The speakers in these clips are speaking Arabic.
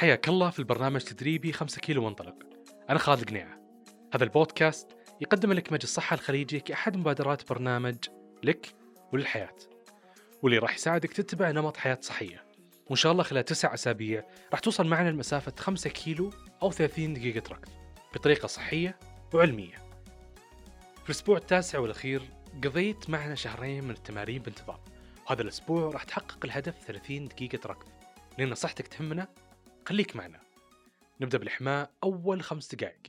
حياك الله في البرنامج تدريبي 5 كيلو وانطلق. أنا خالد قنيعة. هذا البودكاست يقدم لك مجلس الصحة الخليجي كأحد مبادرات برنامج لك وللحياة. واللي راح يساعدك تتبع نمط حياة صحية. وإن شاء الله خلال تسع أسابيع راح توصل معنا لمسافة 5 كيلو أو 30 دقيقة ركض. بطريقة صحية وعلمية. في الأسبوع التاسع والأخير قضيت معنا شهرين من التمارين بانتظام. وهذا الأسبوع راح تحقق الهدف 30 دقيقة ركض. لأن صحتك تهمنا خليك معنا. نبدأ بالإحماء أول خمس دقائق.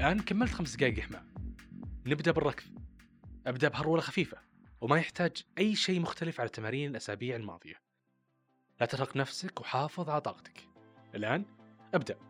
الآن كملت خمس دقائق إحماء نبدأ بالركض. أبدأ بهرولة خفيفة. وما يحتاج أي شيء مختلف على تمارين الأسابيع الماضية. لا ترهق نفسك وحافظ على طاقتك. الآن أبدأ.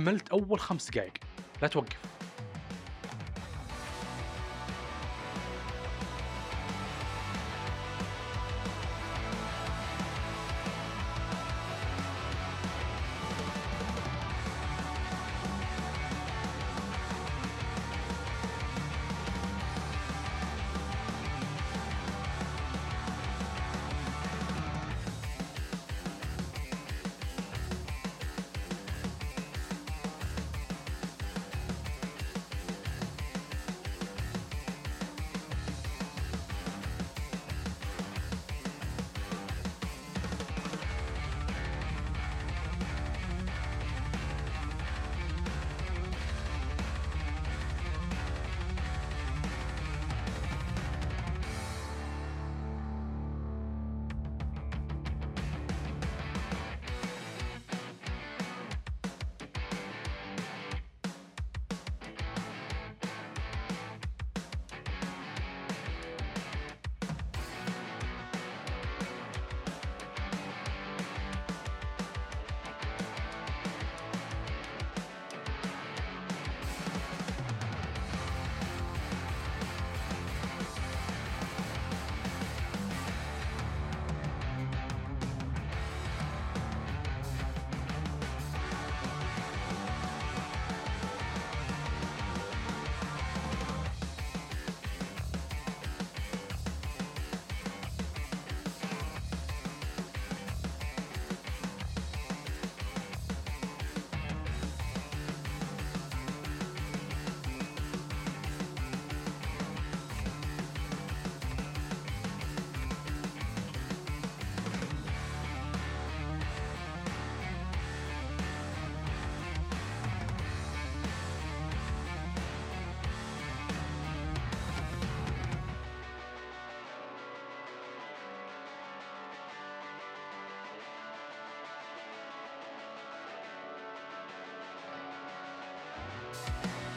كملت أول خمس دقائق لا توقف. うん。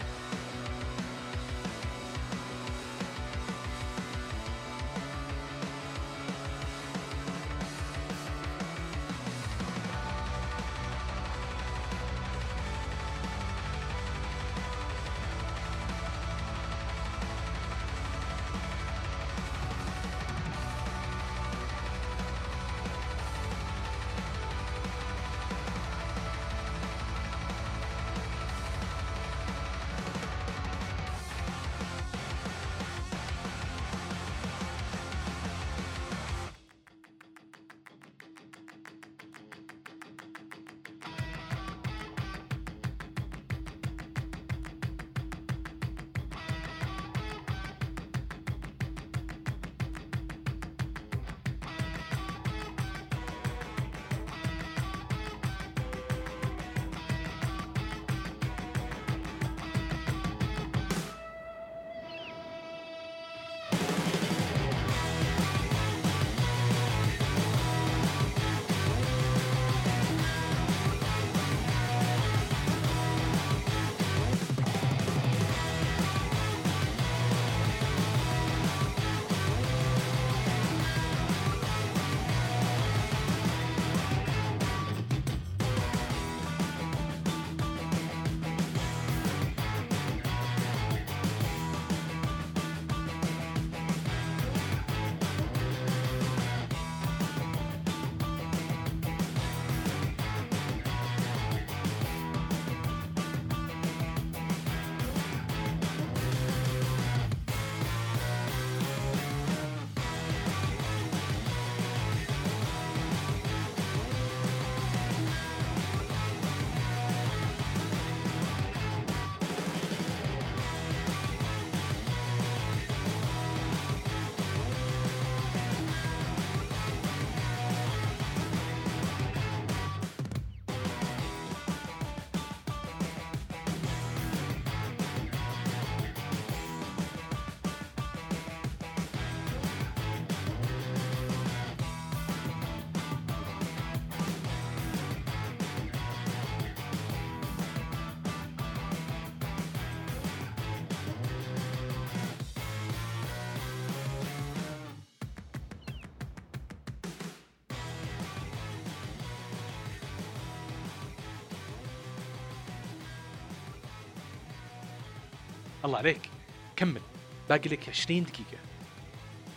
الله عليك. كمل. باقي لك 20 دقيقة.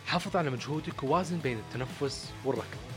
حافظ على مجهودك ووازن بين التنفس والركض.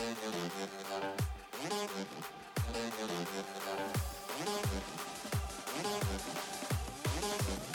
We don't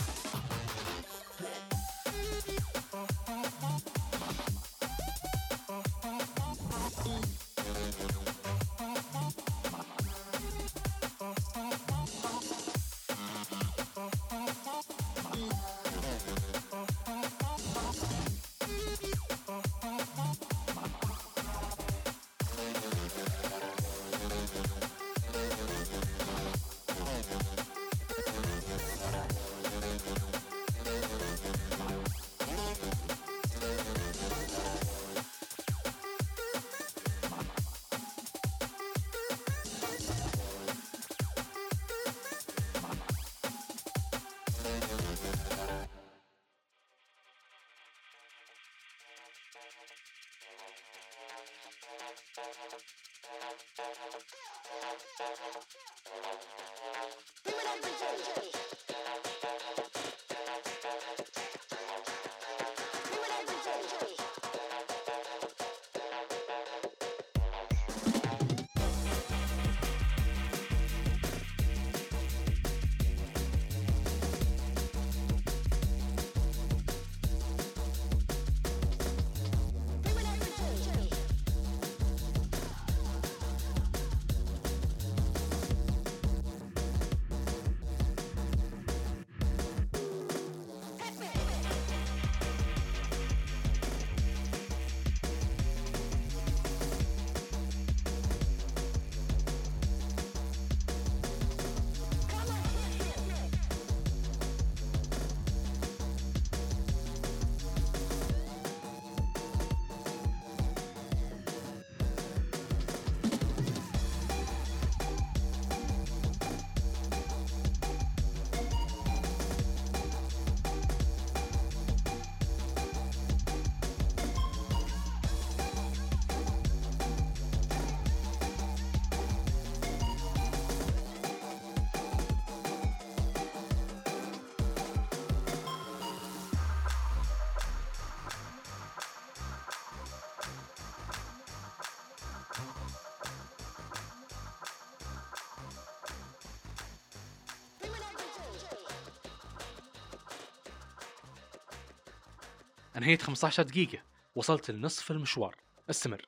Women are انهيت 15 دقيقة. وصلت لنصف المشوار. استمر.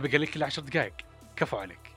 ما بقى لك إلا 10 دقائق كفو عليك.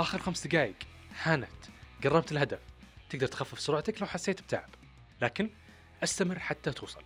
آخر خمس دقائق. هانت قربت الهدف. تقدر تخفف سرعتك لو حسيت بتعب. لكن أستمر حتى توصل.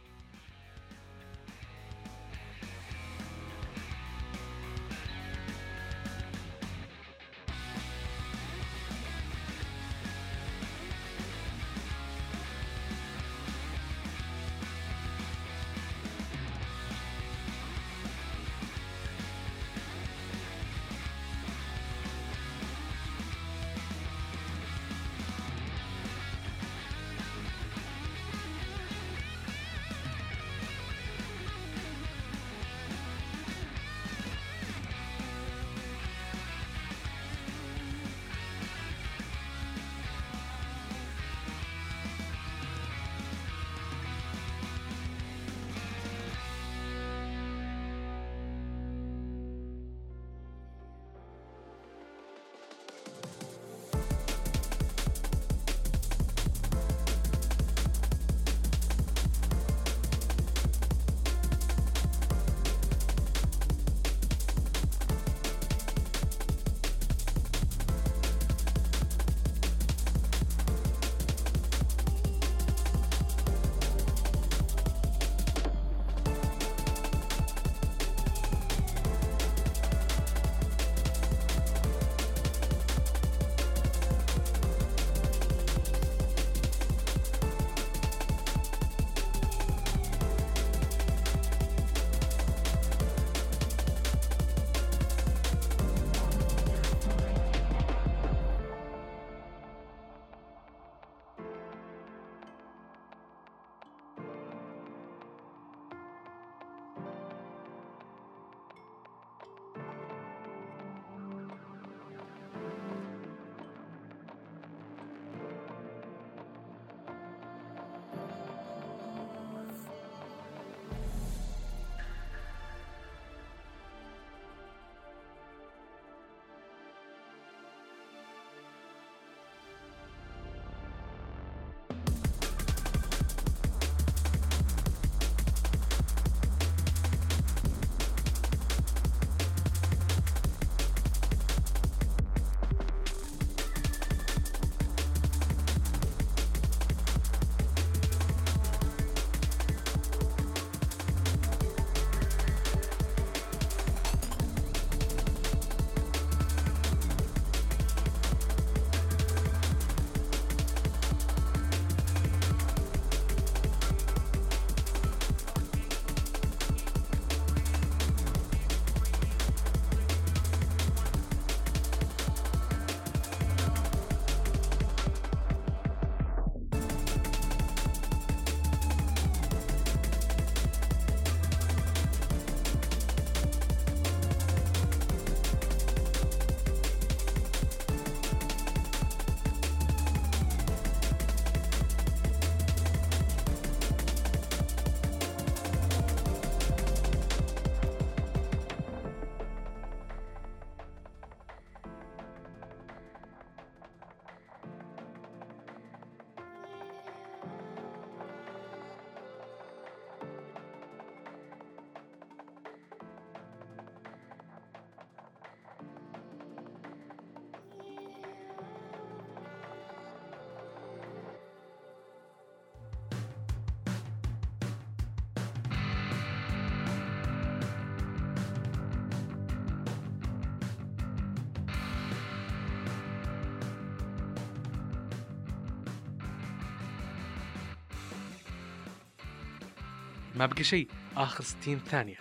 ما بقى شيء. آخر 60 ثانية.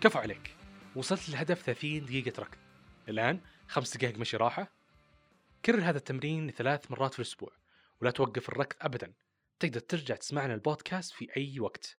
كفو عليك. وصلت للهدف 30 دقيقة ركض. الآن خمس دقائق مشي راحة. كرر هذا التمرين ثلاث مرات في الأسبوع ولا توقف الركض أبدا. تقدر ترجع تسمعنا البودكاست في أي وقت.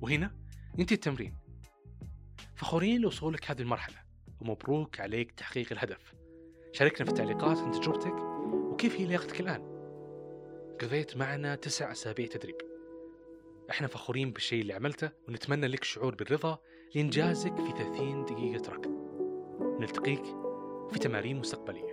وهنا ينتهي التمرين. فخورين لوصولك هذه المرحلة ومبروك عليك تحقيق الهدف. شاركنا في التعليقات عن تجربتك وكيف هي لياقتك الآن. قضيت معنا تسع أسابيع تدريب. إحنا فخورين بالشيء اللي عملته ونتمنى لك شعور بالرضا لإنجازك في 30 دقيقة ركض. نلتقيك في تمارين مستقبلية.